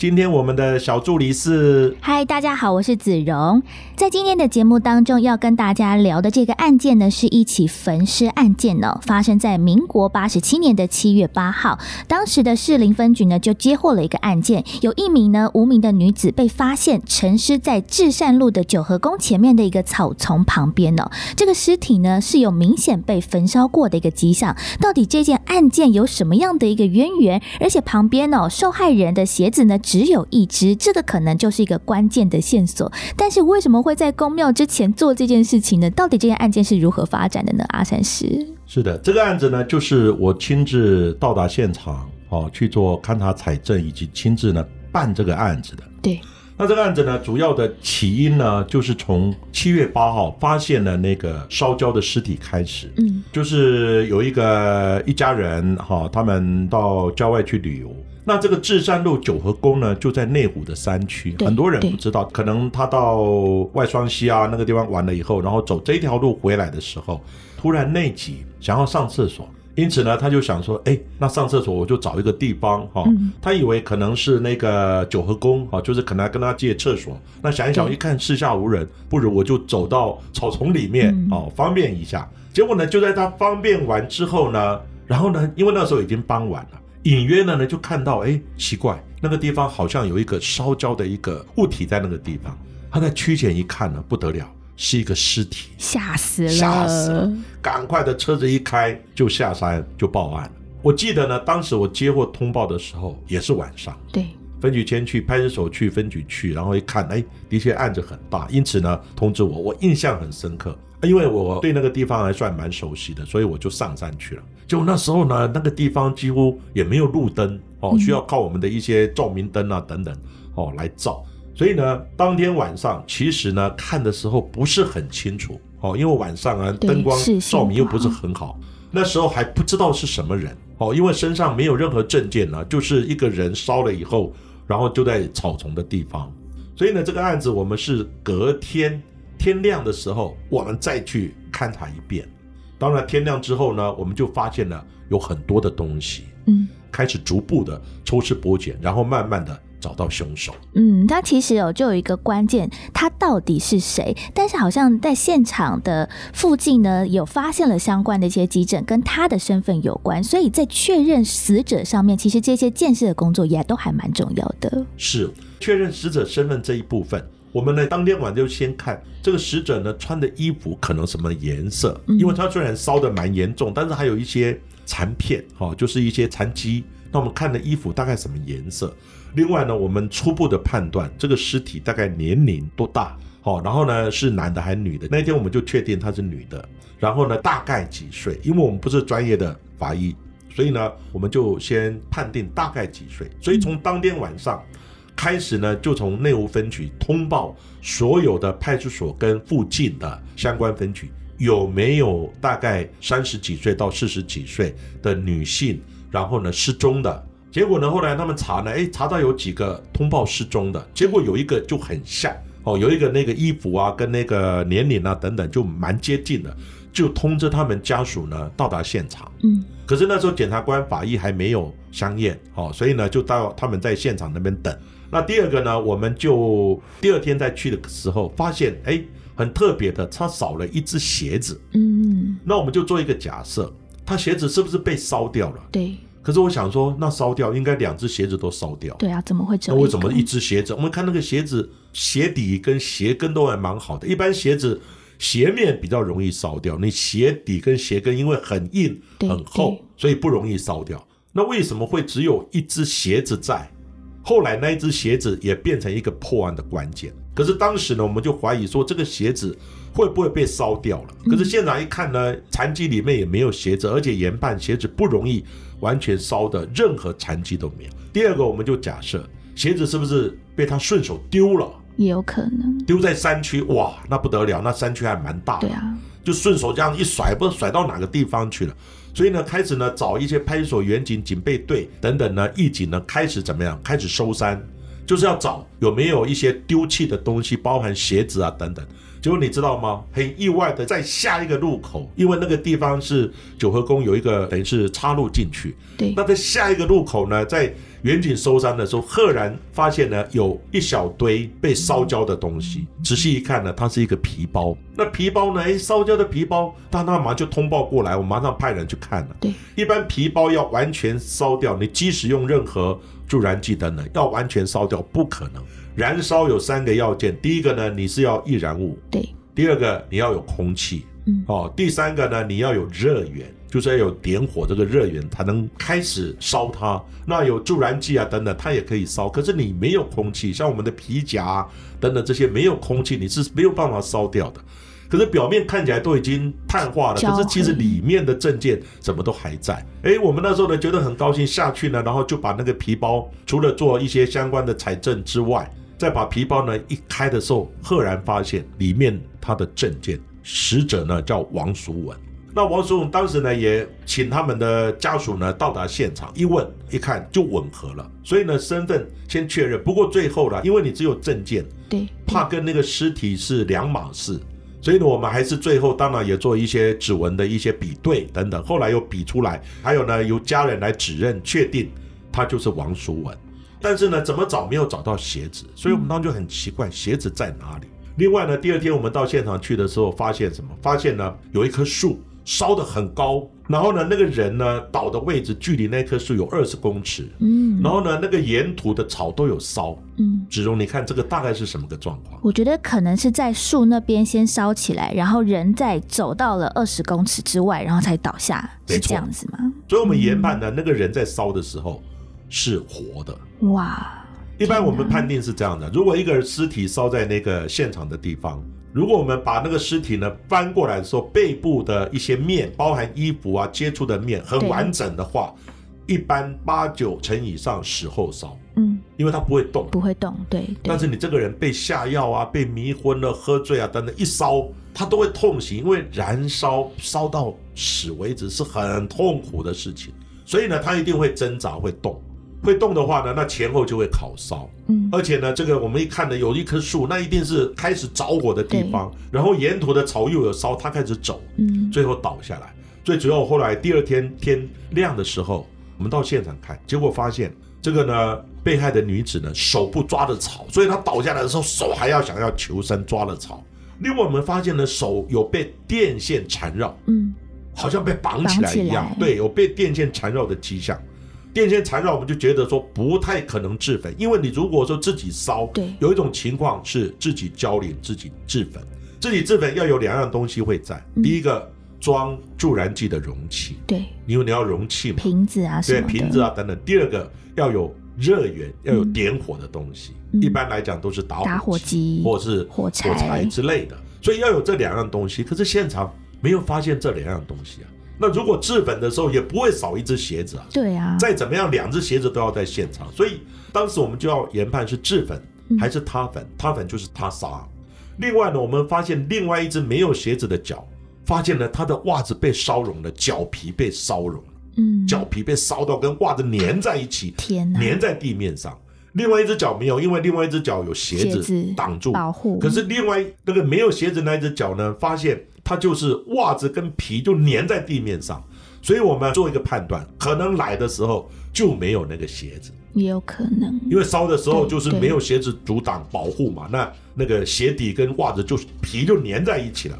今天我们的小助理是，嗨，大家好，我是子荣。在今天的节目当中，要跟大家聊的这个案件呢，是一起焚尸案件呢，发生在民国八十七年的七月八号。当时的士林分局呢，就接获了一个案件，有一名呢无名的女子被发现沉尸在至善路的九和宫前面的一个草丛旁边呢。这个尸体呢是有明显被焚烧过的一个迹象。到底这件案件有什么样的一个渊源？而且旁边哦，受害人的鞋子呢？只有一只，这个可能就是一个关键的线索。但是为什么会在公庙之前做这件事情呢？到底这件案件是如何发展的呢？阿三师是的，这个案子呢，就是我亲自到达现场，哦，去做勘查采证，以及亲自呢办这个案子的。对，那这个案子呢，主要的起因呢，就是从七月八号发现了那个烧焦的尸体开始。嗯，就是有一个一家人哈，他们到郊外去旅游。那这个至善路九和宫呢，就在内湖的山区，很多人不知道。可能他到外双溪啊那个地方玩了以后，然后走这条路回来的时候，突然内急，想要上厕所，因此呢，他就想说，哎，那上厕所我就找一个地方哈。他以为可能是那个九和宫哈，就是可能跟他借厕所。那想一想，一看四下无人，不如我就走到草丛里面哦，方便一下。结果呢，就在他方便完之后呢，然后呢，因为那时候已经傍晚了。隐约的呢，就看到哎，奇怪，那个地方好像有一个烧焦的一个物体在那个地方。他在趋前一看呢，不得了，是一个尸体，吓死了，吓死了！赶快的车子一开就下山就报案了。我记得呢，当时我接获通报的时候也是晚上，对，分局先去派出所去分局去，然后一看，哎，的确案子很大，因此呢通知我，我印象很深刻。因为我对那个地方还算蛮熟悉的，所以我就上山去了。就那时候呢，那个地方几乎也没有路灯哦，需要靠我们的一些照明灯啊等等哦来照。所以呢，当天晚上其实呢看的时候不是很清楚哦，因为晚上啊灯光照明又不是很好。那时候还不知道是什么人哦，因为身上没有任何证件呢，就是一个人烧了以后，然后就在草丛的地方。所以呢，这个案子我们是隔天。天亮的时候，我们再去勘察一遍。当然，天亮之后呢，我们就发现了有很多的东西。嗯，开始逐步的抽丝剥茧，然后慢慢的找到凶手。嗯，他其实哦，就有一个关键，他到底是谁？但是好像在现场的附近呢，有发现了相关的一些急诊，跟他的身份有关。所以在确认死者上面，其实这些建设的工作也都还蛮重要的。是确认死者身份这一部分。我们呢，当天晚就先看这个死者呢穿的衣服可能什么颜色，因为他虽然烧的蛮严重，但是还有一些残片，哈，就是一些残疾。那我们看的衣服大概什么颜色？另外呢，我们初步的判断这个尸体大概年龄多大？好，然后呢是男的还是女的？那天我们就确定她是女的。然后呢大概几岁？因为我们不是专业的法医，所以呢我们就先判定大概几岁。所以从当天晚上。开始呢，就从内务分局通报所有的派出所跟附近的相关分局有没有大概三十几岁到四十几岁的女性，然后呢失踪的。结果呢，后来他们查呢，哎，查到有几个通报失踪的，结果有一个就很像哦，有一个那个衣服啊跟那个年龄啊等等就蛮接近的，就通知他们家属呢到达现场。嗯，可是那时候检察官法医还没有相验，哦，所以呢就到他们在现场那边等。那第二个呢，我们就第二天再去的时候，发现哎，很特别的，他少了一只鞋子。嗯，那我们就做一个假设，他鞋子是不是被烧掉了？对。可是我想说，那烧掉应该两只鞋子都烧掉。对啊，怎么会这样？那为什么一只鞋子？我们看那个鞋子鞋底跟鞋跟都还蛮好的，一般鞋子鞋面比较容易烧掉，你鞋底跟鞋跟因为很硬很厚，所以不容易烧掉。那为什么会只有一只鞋子在？后来那一只鞋子也变成一个破案的关键。可是当时呢，我们就怀疑说这个鞋子会不会被烧掉了？可是现场一看呢，残疾里面也没有鞋子，而且研判鞋子不容易完全烧的，任何残疾都没有。第二个，我们就假设鞋子是不是被他顺手丢了？也有可能。丢在山区，哇，那不得了，那山区还蛮大的。对啊，就顺手这样一甩，不知道甩到哪个地方去了。所以呢，开始呢找一些派出所员警、警备队等等呢，义警呢开始怎么样？开始搜山，就是要找有没有一些丢弃的东西，包含鞋子啊等等。结果你知道吗？很意外的，在下一个路口，因为那个地方是九和宫有一个等于是插入进去。对。那在下一个路口呢，在远景收山的时候，赫然发现呢有一小堆被烧焦的东西。仔细一看呢，它是一个皮包。那皮包呢？哎，烧焦的皮包，他那马上就通报过来，我马上派人去看了。对。一般皮包要完全烧掉，你即使用任何助燃剂等等，要完全烧掉不可能。燃烧有三个要件，第一个呢，你是要易燃物；对，第二个你要有空气，嗯，哦，第三个呢，你要有热源，就是要有点火这个热源才能开始烧它。那有助燃剂啊等等，它也可以烧。可是你没有空气，像我们的皮夹等等这些没有空气，你是没有办法烧掉的。可是表面看起来都已经碳化了，可是其实里面的证件什么都还在。哎，我们那时候呢觉得很高兴，下去呢，然后就把那个皮包除了做一些相关的采证之外。再把皮包呢一开的时候，赫然发现里面他的证件，死者呢叫王淑文。那王淑文当时呢也请他们的家属呢到达现场，一问一看就吻合了，所以呢身份先确认。不过最后呢，因为你只有证件，对，怕跟那个尸体是两码事，所以呢我们还是最后当然也做一些指纹的一些比对等等，后来又比出来，还有呢由家人来指认确定他就是王淑文。但是呢，怎么找没有找到鞋子，所以我们当时就很奇怪，鞋子在哪里？另外呢，第二天我们到现场去的时候，发现什么？发现呢有一棵树烧得很高，然后呢那个人呢倒的位置距离那棵树有二十公尺，嗯，然后呢那个沿途的草都有烧，嗯，子荣，你看这个大概是什么个状况？我觉得可能是在树那边先烧起来，然后人在走到了二十公尺之外，然后才倒下，是这样子吗？所以我们研判呢，那个人在烧的时候。是活的哇！一般我们判定是这样的：如果一个尸体烧在那个现场的地方，如果我们把那个尸体呢翻过来的时候，背部的一些面，包含衣服啊接触的面很完整的话，一般八九成以上死后烧。嗯，因为它不会动，不会动，对。但是你这个人被下药啊，被迷昏了、喝醉啊等等，一烧他都会痛醒，因为燃烧烧到死为止是很痛苦的事情，所以呢，他一定会挣扎，会动。会动的话呢，那前后就会烤烧。嗯，而且呢，这个我们一看呢，有一棵树，那一定是开始着火的地方。然后沿途的草又有烧，它开始走，嗯，最后倒下来。最主要后来第二天天亮的时候，我们到现场看，结果发现这个呢，被害的女子呢手部抓着草，所以她倒下来的时候手还要想要求生抓了草。另外我们发现呢，手有被电线缠绕，嗯，好像被绑起来一样，对，有被电线缠绕的迹象。电线缠绕，我们就觉得说不太可能制粉，因为你如果说自己烧，对，有一种情况是自己浇淋、自己制粉，自己制粉要有两样东西会在，第一个装助燃剂的容器，对，因为你要容器嘛，瓶子啊，对，瓶子啊等等。第二个要有热源，要有点火的东西，一般来讲都是打打火机或者是火柴之类的，所以要有这两样东西。可是现场没有发现这两样东西啊。那如果制粉的时候也不会少一只鞋子啊，对啊，再怎么样两只鞋子都要在现场，所以当时我们就要研判是制粉还是他粉，他粉就是他杀。另外呢，我们发现另外一只没有鞋子的脚，发现了他的袜子被烧融了，脚皮被烧融了，嗯，脚皮被烧到跟袜子粘在一起，天哪，粘在地面上。另外一只脚没有，因为另外一只脚有鞋子挡住。保护。可是另外那个没有鞋子那一只脚呢，发现它就是袜子跟皮就粘在地面上，所以我们做一个判断，可能来的时候就没有那个鞋子，也有可能，因为烧的时候就是没有鞋子阻挡保护嘛，那那个鞋底跟袜子就皮就粘在一起了。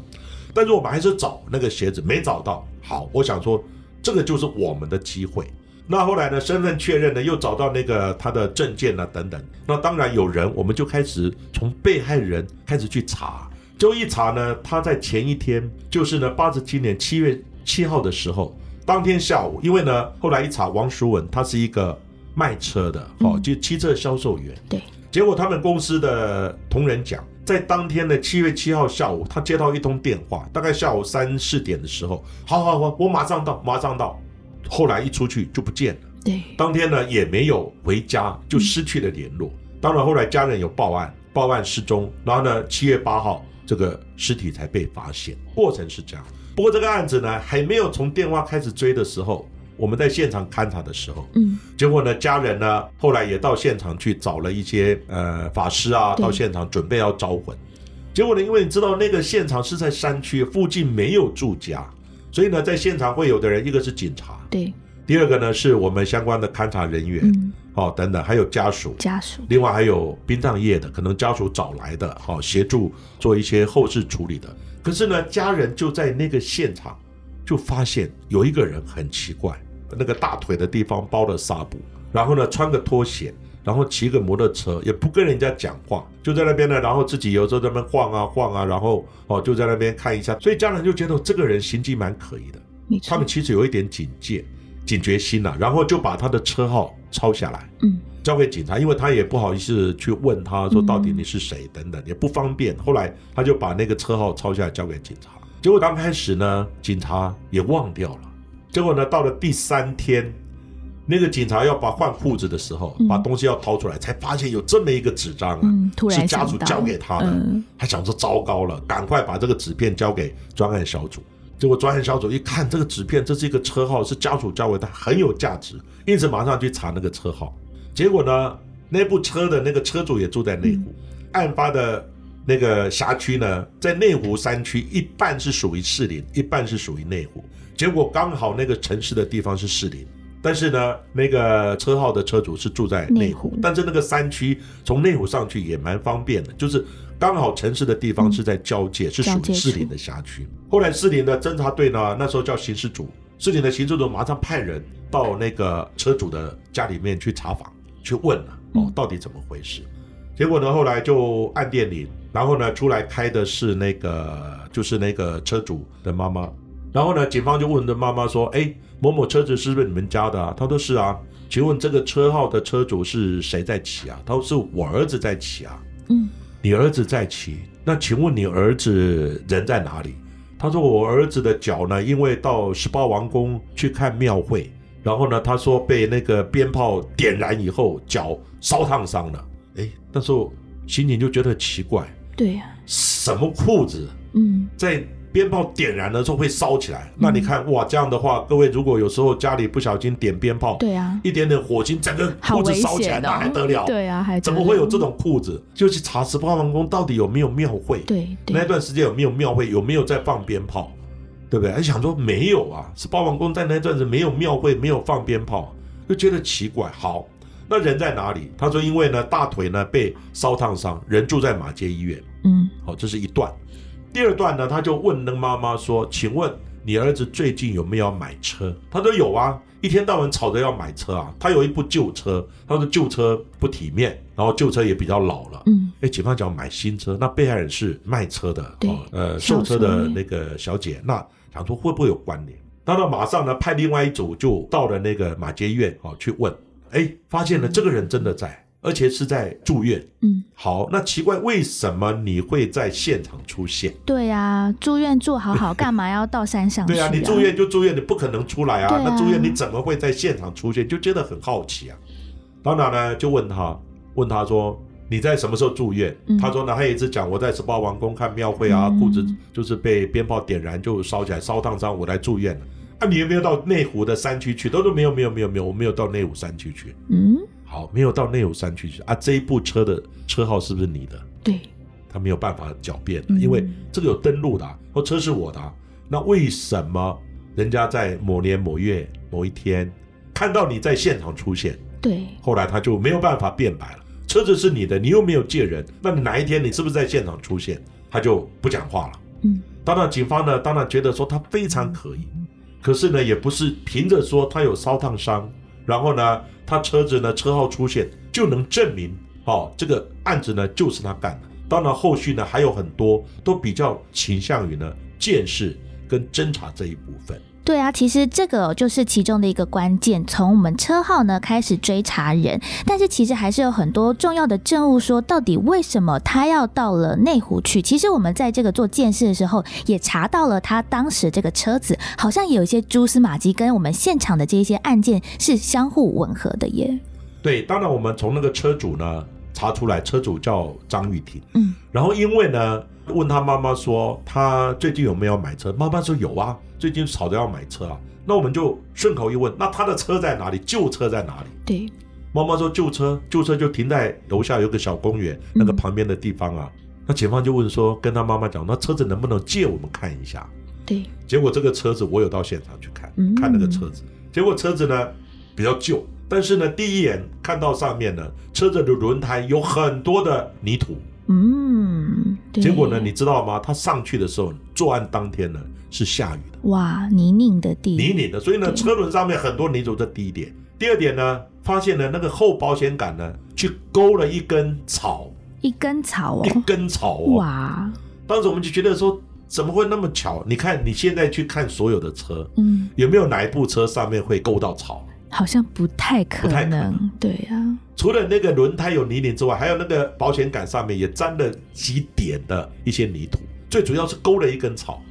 但是我们还是找那个鞋子，没找到。好，我想说这个就是我们的机会。那后来呢？身份确认呢，又找到那个他的证件啊等等。那当然有人，我们就开始从被害人开始去查。就一查呢，他在前一天，就是呢八十七年七月七号的时候，当天下午，因为呢后来一查，王淑文他是一个卖车的，哦，就汽车销售员。对。结果他们公司的同仁讲，在当天的七月七号下午，他接到一通电话，大概下午三四点的时候，好好好，我马上到，马上到。后来一出去就不见了，对，当天呢也没有回家，就失去了联络。当然后来家人有报案，报案失踪，然后呢七月八号这个尸体才被发现，过程是这样。不过这个案子呢还没有从电话开始追的时候，我们在现场勘查的时候，嗯，结果呢家人呢后来也到现场去找了一些呃法师啊，到现场准备要招魂。结果呢，因为你知道那个现场是在山区，附近没有住家，所以呢在现场会有的人，一个是警察，对，第二个呢是我们相关的勘查人员，嗯，哦等等，还有家属，家属，另外还有殡葬业的，可能家属找来的，好、协助做一些后事处理的。可是呢，家人就在那个现场就发现有一个人很奇怪，那个大腿的地方包了纱布，然后呢穿个拖鞋，然后骑个摩托车，也不跟人家讲话，就在那边呢，然后自己有时候在那边晃啊晃啊，然后哦就在那边看一下，所以家人就觉得这个人行迹蛮可疑的。他们，其实有一点警戒、警觉心呐、然后就把他的车号抄下来。嗯，交给警察，因为他也不好意思去问他说到底你是谁等等，也不方便。后来他就把那个车号抄下来交给警察。结果刚开始呢，警察也忘掉了。结果呢，到了第三天，那个警察要把换裤子的时候，嗯把东西要掏出来，才发现有这么一个纸张啊，嗯突然是家属交给他的。嗯他想说糟糕了，赶快把这个纸片交给专案小组。结果专案小组一看这个纸片，这是一个车号，是家属交给他，很有价值，因此马上去查那个车号。结果呢，那部车的那个车主也住在内湖，案发的那个辖区呢，在内湖山区，一半是属于士林，一半是属于内湖。结果刚好那个城市的地方是士林，但是呢，那个车号的车主是住在内湖，但是那个山区从内湖上去也蛮方便的，就是刚好城市的地方是在交界，是属于士林的辖区。后来士林的侦察队呢，那时候叫刑事组，士林的刑事组马上派人到那个车主的家里面去查访，去问了哦嗯，到底怎么回事？结果呢，后来就按电铃，然后呢，出来开的是那个就是那个车主的妈妈，然后呢，警方就问的妈妈说：“哎，某某车子是不是你们家的啊？”他说：“是啊。”请问这个车号的车主是谁在骑啊？他说：“是我儿子在骑啊。”嗯，你儿子在骑，那请问你儿子人在哪里？他说我儿子的脚呢，因为到十八王宫去看庙会，然后呢，他说被那个鞭炮点燃以后，脚烧烫伤了。哎，那时候刑警就觉得很奇怪，对呀，什么裤子嗯，在鞭炮点燃了之后会烧起来？那你看哇，这样的话，各位如果有时候家里不小心点鞭炮，对啊，一点点火星，整个裤子烧起来，险那还哦，得了？对啊，还怎么会有这？种裤子？就去查十八王宫到底有没有庙会？对对，那段时间有没有庙会？有没有在放鞭炮？对不对？还想说没有啊，十八王宫在那段子没有庙会，没有放鞭炮，就觉得奇怪。好，那人在哪里？他说因为呢大腿呢被烧烫伤，人住在马街医院。嗯好，这是一段。第二段呢，他就问那个妈妈说：“请问你儿子最近有没有要买车？”他说有啊，一天到晚吵着要买车啊。他有一部旧车，他说旧车不体面，然后旧车也比较老了。嗯，哎，警方讲买新车，那被害人是卖车的，对哦，呃，售车的那个小姐，那想说会不会有关联？那他马上呢派另外一组就到了那个马街院哦去问，哎，发现了这个人真的在，而且是在住院。嗯，好，那奇怪，为什么你会在现场出现？对啊，住院住好好，干嘛要到山上去？对啊，你住院就住院，你不可能出来啊。对啊那住院你怎么会在现场出现？就觉得很好奇啊。当然呢，就问他，问他说你在什么时候住院？嗯他说呢，他一直讲我在十八王宫看庙会啊，嗯裤子就是被鞭炮点燃就烧起来，烧烫伤，我来住院了。啊，你有没有到内湖的山区去？他说没有，没有，没有，没有，我没有到内湖山区去。嗯，好，没有到内湖山区去啊。这一部车的车号是不是你的？对，他没有办法狡辩的，嗯因为这个有登录的、啊，或车是我的啊、那为什么人家在某年某月某一天看到你在现场出现，对，后来他就没有办法辩白了？车子是你的，你又没有借人，那你哪一天你是不是在现场出现？他就不讲话了。嗯，当然，警方呢，当然觉得说他非常可疑，可是呢，也不是凭着说他有烧烫伤，然后呢，他车子呢车号出现就能证明哦，这个案子呢就是他干的。当然，后续呢还有很多都比较倾向于呢见识跟侦查这一部分。对啊，其实这个就是其中的一个关键。从我们车号呢开始追查人，但是其实还是有很多重要的证物，说到底为什么他要到了内湖去？其实我们在这个做鉴识的时候，也查到了他当时这个车子好像有一些蛛丝马迹，跟我们现场的这些案件是相互吻合的耶。对，当然我们从那个车主呢查出来，车主叫张玉婷。嗯，然后因为呢，问他妈妈说他最近有没有买车，妈妈说有啊，最近吵着要买车啊。那我们就顺口一问，那他的车在哪里？旧车在哪里？对，妈妈说旧车，旧车就停在楼下有个小公园那个旁边的地方啊。那警方就问说，跟他妈妈讲，那车子能不能借我们看一下？对，结果这个车子我有到现场去看，嗯看那个车子，结果车子呢比较旧，但是呢第一眼看到上面呢，车子的轮胎有很多的泥土。嗯，对结果呢，你知道吗？他上去的时候，作案当天呢是下雨的，哇，泥泞的地，泥泞的，所以呢车轮上面很多泥土。这第一点，第二点呢，发现呢那个后保险杆呢去勾了一根草，一根草哦一哦，根草哦。哇，当时我们就觉得说，怎么会那么巧？你看你现在去看所有的车，嗯，有没有哪一部车上面会勾到草？好像不太可能，能对啊，除了那个轮胎有泥泞之外，还有那个保险杆上面也沾了几点的一些泥土，最主要是勾了一根草。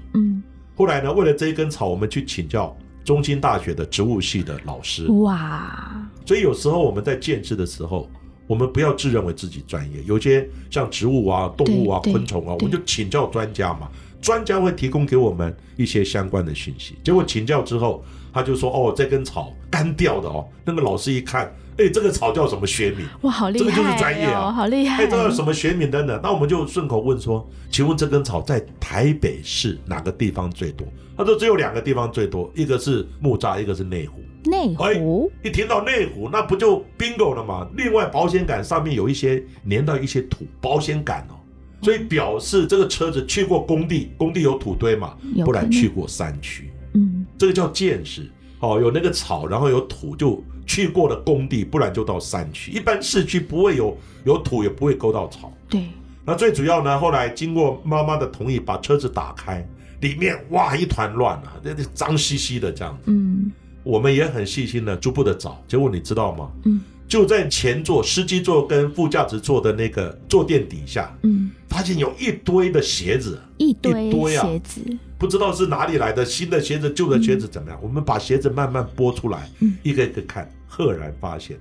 嗯，后来呢，为了这一根草，我们去请教中兴大学的植物系的老师。哇，所以有时候我们在见识的时候，我们不要自认为自己专业，有些像植物啊、动物啊、昆虫啊，我们就请教专家嘛。专家会提供给我们一些相关的讯息。结果请教之后，他就说：“哦，这根草干掉的哦。”那个老师一看，哎，这个草叫什么学名？哇，好厉害、哦，这个就是专业啊好厉害，哎，这个什么学名等等？那我们就顺口问说：“请问这根草在台北市哪个地方最多？”他说：“只有两个地方最多，一个是木栅，一个是内湖。”内湖，一听到内湖，那不就 bingo 了吗？另外，保险杆上面有一些粘到一些土，保险杆哦，所以表示这个车子去过工地，工地有土堆嘛，不然去过山区，嗯，这个叫见识哦，有那个草，然后有土，就去过了工地，不然就到山区。一般市区不会有有土，也不会勾到草。对，那最主要呢，后来经过妈妈的同意，把车子打开，里面哇一团乱啊，那那脏兮兮的这样子。嗯我们也很细心的逐步的找，结果你知道吗？嗯就在前座司机座跟副驾驶座的那个坐垫底下，嗯，发现有一堆的鞋子，一堆鞋子，不知道是哪里来的，新的鞋子、旧的鞋子怎么样？我们把鞋子慢慢拨出来，嗯一个一个看，赫然发现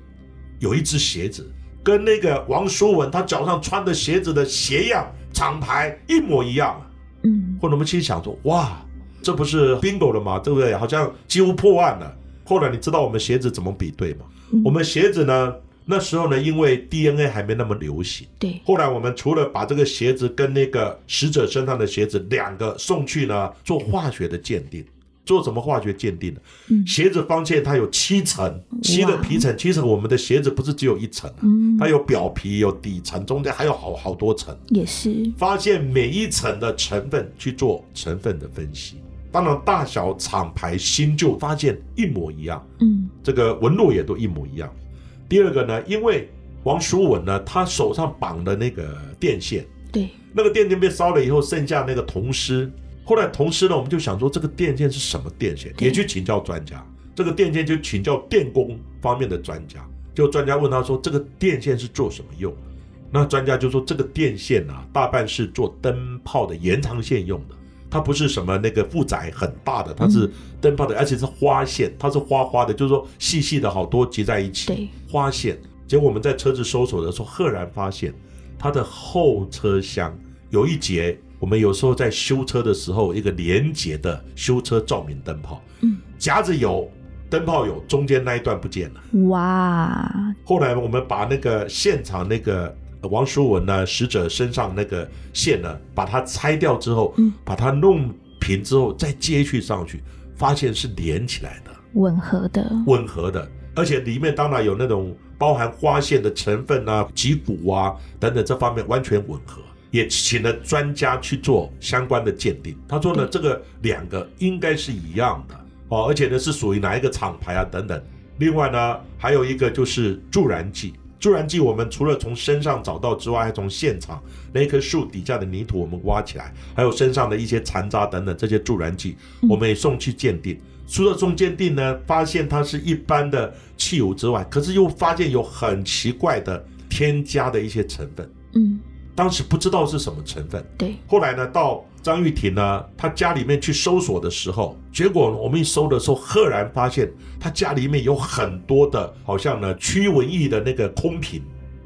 有一只鞋子跟那个王淑文他脚上穿的鞋子的鞋样、厂牌一模一样啊。嗯后来我们心想说，哇，这不是 bingo 了吗？对不对？好像几乎破案了。后来你知道我们鞋子怎么比对吗？嗯我们鞋子呢，那时候呢，因为 DNA 还没那么流行。对，后来我们除了把这个鞋子跟那个死者身上的鞋子两个送去呢做化学的鉴定，做什么化学鉴定呢？嗯鞋子发现它有七层，漆的皮层，其实我们的鞋子不是只有一层啊，嗯，它有表皮、有底层，中间还有好好多层。也是，发现每一层的成分去做成分的分析，当然大小、厂牌、新旧发现一模一样，嗯这个纹路也都一模一样。第二个呢，因为王叔文呢，他手上绑的那个电线，对，那个电线被烧了以后，剩下那个铜丝。后来铜丝呢，我们就想说这个电线是什么电线，也去请教专家。这个电线就请教电工方面的专家，就专家问他说这个电线是做什么用？那专家就说这个电线啊，大半是做灯泡的延长线用的，它不是什么那个负载很大的，它是灯泡的，而且是花线，它是花花的，就是说细细的好多结在一起。对，花线。结果我们在车子搜索的时候，赫然发现它的后车厢有一节，我们有时候在修车的时候，一个连接的修车照明灯泡，嗯，夹子有，灯泡有，中间那一段不见了。哇，后来我们把那个现场那个呃王叔文呢，死者身上那个线呢，把它拆掉之后，嗯把它弄平之后再接续上去，发现是连起来的。吻合的，吻合的，而且里面当然有那种包含花线的成分啊、脊骨啊等等这方面完全吻合，也请了专家去做相关的鉴定。他说呢，这个两个应该是一样的哦，而且呢是属于哪一个厂牌啊等等。另外呢，还有一个就是助燃剂。助燃剂我们除了从身上找到之外，还从现场那棵树底下的泥土我们挖起来，还有身上的一些残渣等等这些助燃剂，我们也送去鉴定。除了送鉴定呢，发现它是一般的汽油之外，可是又发现有很奇怪的添加的一些成分。嗯，当时不知道是什么成分，对，后来呢，到张玉婷呢，她家里面去搜索的时候，结果我们一搜的时候，赫然发现她家里面有很多的，好像呢驱蚊液的那个空瓶，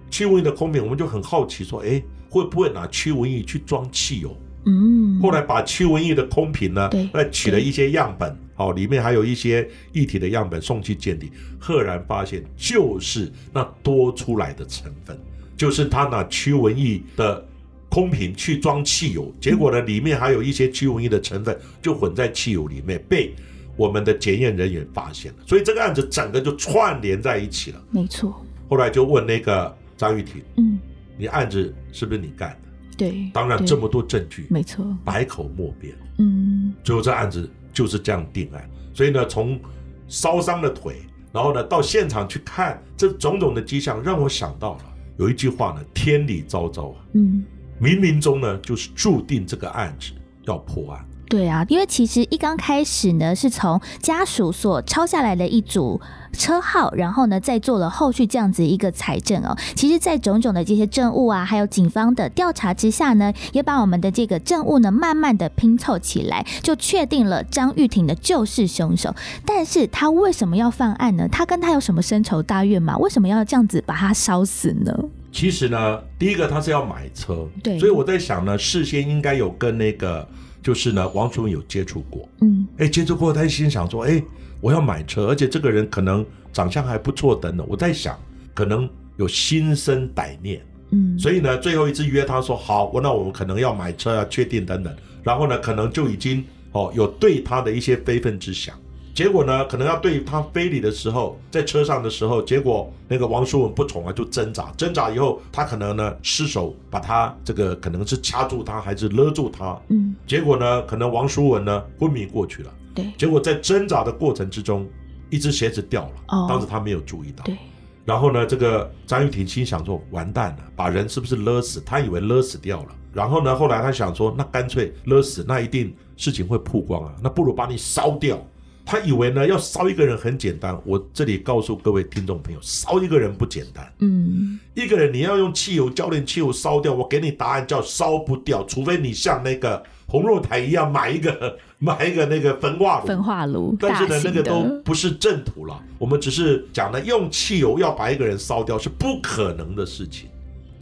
驱蚊液的空瓶，我们就很好奇说，哎，会不会拿驱蚊液去装汽油？嗯，后来把驱蚊液的空瓶呢对，那取了一些样本，好、里面还有一些液体的样本送去鉴定，赫然发现就是那多出来的成分，就是他拿驱蚊液的空瓶去装汽油，结果呢，里面还有一些驱蚊液的成分就混在汽油里面，被我们的检验人员发现了，所以这个案子整个就串联在一起了。没错，后来就问那个张玉婷，嗯，你案子是不是你干的？对，当然这么多证据，没错，百口莫辩。嗯，最后这案子就是这样定案。所以呢，从烧伤的腿，然后呢到现场去看这种种的迹象，让我想到了有一句话呢：天理昭昭啊，嗯。冥冥中呢就是注定这个案子要破案。对啊，因为其实一刚开始呢，是从家属所抄下来的一组车号，然后呢，再做了后续这样子一个财政哦。其实，在种种的这些证物啊，还有警方的调查之下呢，也把我们的这个证物呢，慢慢的拼凑起来，就确定了张玉婷的就是凶手。但是他为什么要犯案呢？他跟他有什么深仇大怨吗？为什么要这样子把他烧死呢？其实呢，第一个他是要买车，对所以我在想呢，事先应该有跟那个就是呢王楚文有接触过，嗯哎，接触过，他心想说，哎，我要买车，而且这个人可能长相还不错，等等。我在想，可能有心生歹念，嗯，所以呢，最后一次约他说好，我那我们可能要买车啊，确定等等。然后呢，可能就已经哦有对他的一些非分之想。结果呢，可能要对他非礼的时候，在车上的时候，结果那个王淑文不从啊，就挣扎，挣扎以后，他可能呢失手把他这个可能是掐住他，还是勒住他，嗯结果呢，可能王淑文呢昏迷过去了。对结果在挣扎的过程之中，一只鞋子掉了，哦当时他没有注意到。对，然后呢，这个张玉婷心想说：“完蛋了，把人是不是勒死？”他以为勒死掉了。然后呢，后来他想说：“那干脆勒死，那一定事情会曝光啊，那不如把你烧掉。”他以为呢，要烧一个人很简单。我这里告诉各位听众朋友，烧一个人不简单。嗯一个人你要用汽油浇点汽油烧掉，我给你答案叫烧不掉，除非你像那个红肉台一样买一个 买一个那个焚化炉。焚化炉，但是呢，那个都不是正途了。我们只是讲呢，用汽油要把一个人烧掉是不可能的事情。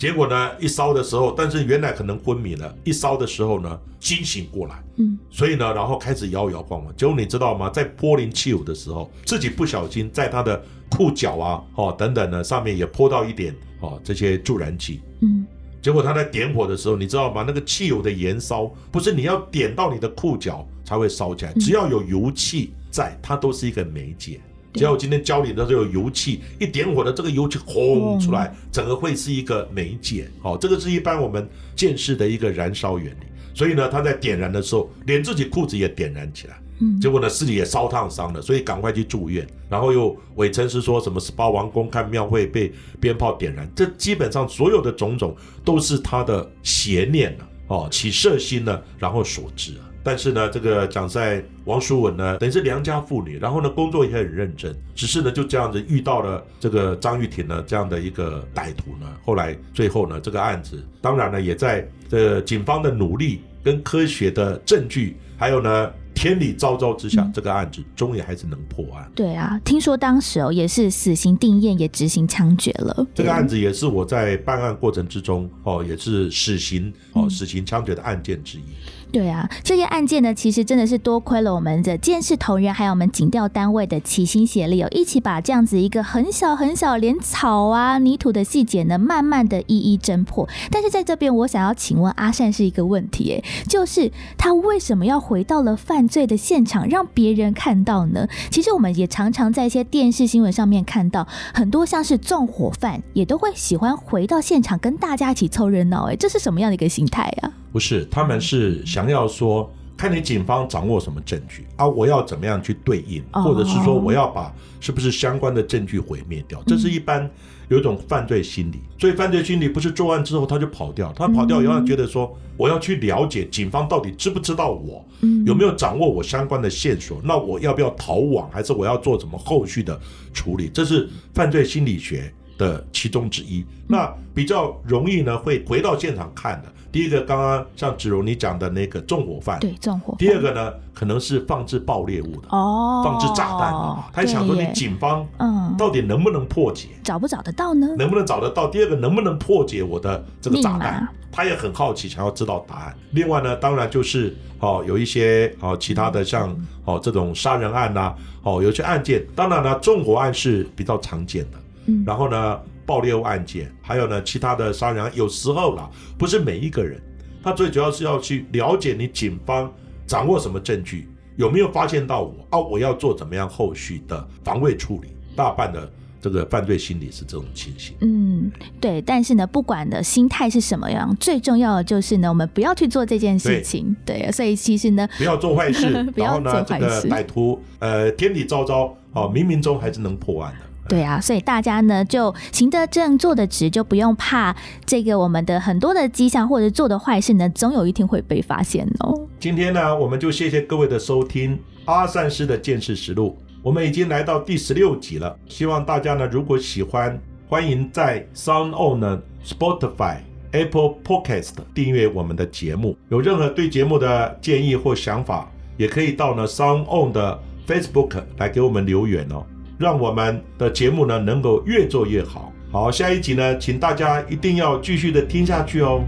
结果呢，一烧的时候，但是原来可能昏迷了，一烧的时候呢，惊醒过来，嗯，所以呢，然后开始摇摇晃晃。结果你知道吗？在泼淋汽油的时候，自己不小心在他的裤脚啊，哦等等呢，上面也泼到一点哦这些助燃剂。嗯结果他在点火的时候，你知道吗？那个汽油的燃烧不是你要点到你的裤脚才会烧起来，只要有油气在，它都是一个媒介。只要我今天教你的这个油气，一点火的这个油气轰出来，整个会是一个媒介。好、这个是一般我们见识的一个燃烧原理。所以呢，他在点燃的时候，连自己裤子也点燃起来。嗯结果呢，自己也烧烫伤了，所以赶快去住院。然后又伪称是说什么十八王公看庙会被鞭炮点燃，这基本上所有的种种都是他的邪念了哦，起色心呢，然后所致啊。但是呢，这个讲在王淑文呢，等于是良家妇女，然后呢工作也很认真，只是呢就这样子遇到了这个张玉婷呢这样的一个歹徒呢，后来最后呢这个案子，当然呢也在这警方的努力跟科学的证据，还有呢天理昭昭之下，这个案子终于还是能破案。对啊，听说当时哦也是死刑定验，也执行枪决了。这个案子也是我在办案过程之中哦，也是死刑哦，死刑枪决的案件之一。对啊，这些案件呢，其实真的是多亏了我们的监视同仁，还有我们警调单位的齐心协力哦，一起把这样子一个很小很小，连草啊、泥土的细节呢，慢慢的一一侦破。但是在这边，我想要请问阿善是一个问题，诶，就是他为什么要回到了犯罪的现场，让别人看到呢？其实我们也常常在一些电视新闻上面看到，很多像是纵火犯也都会喜欢回到现场跟大家一起凑热闹，诶，这是什么样的一个心态啊？不是，他们是想要说看你警方掌握什么证据啊，我要怎么样去对应，哦或者是说我要把是不是相关的证据毁灭掉，这是一般有一种犯罪心理。所以犯罪心理不是作案之后他就跑掉，他跑掉以后他觉得说我要去了解警方到底知不知道我，嗯有没有掌握我相关的线索，那我要不要逃亡，还是我要做什么后续的处理？这是犯罪心理学的其中之一。那比较容易呢，会回到现场看的。第一个，刚刚像子荣你讲的那个纵火犯，对纵火。第二个呢，可能是放置爆裂物的，哦，放置炸弹的，他想说你警方嗯到底能不能破解，找不找得到呢？能不能找得到？第二个，能不能破解我的这个炸弹？他也很好奇，想要知道答案。另外呢，当然就是哦，有一些哦其他的像哦这种杀人案呐、哦有些案件，当然呢，纵火案是比较常见的。嗯然后呢，爆裂物案件，还有呢其他的杀人案，有时候啦，不是每一个人，他最主要是要去了解你警方掌握什么证据，有没有发现到我啊？我要做怎么样后续的防卫处理？大半的这个犯罪心理是这种情形。嗯，对，但是呢，不管的心态是什么样，最重要的就是呢，我们不要去做这件事情。对，所以其实呢，不要做坏事 不要然后呢，这个做坏事歹徒呃天理昭昭，哦，冥冥中还是能破案的。对啊，所以大家呢就行得正，坐得直，就不用怕这个我们的很多的迹象或者做的坏事呢，总有一天会被发现哦。今天呢，我们就谢谢各位的收听，阿善师的见识实录，我们已经来到第十六集了。希望大家呢，如果喜欢，欢迎在 Sound On 呢、Spotify、Apple Podcast 订阅我们的节目。有任何对节目的建议或想法，也可以到呢 Sound On 的 Facebook 来给我们留言哦，让我们的节目呢能够越做越好。好，下一集呢，请大家一定要继续的听下去哦。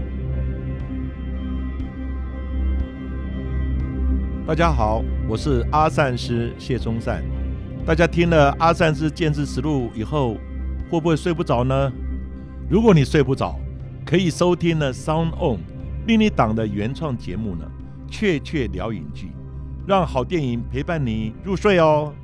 大家好，我是阿善师谢宗善。大家听了阿善师见识实录以后，会不会睡不着呢？如果你睡不着，可以收听呢 Sound On 另一档的原创节目呢，《雀雀聊影剧》，让好电影陪伴你入睡哦。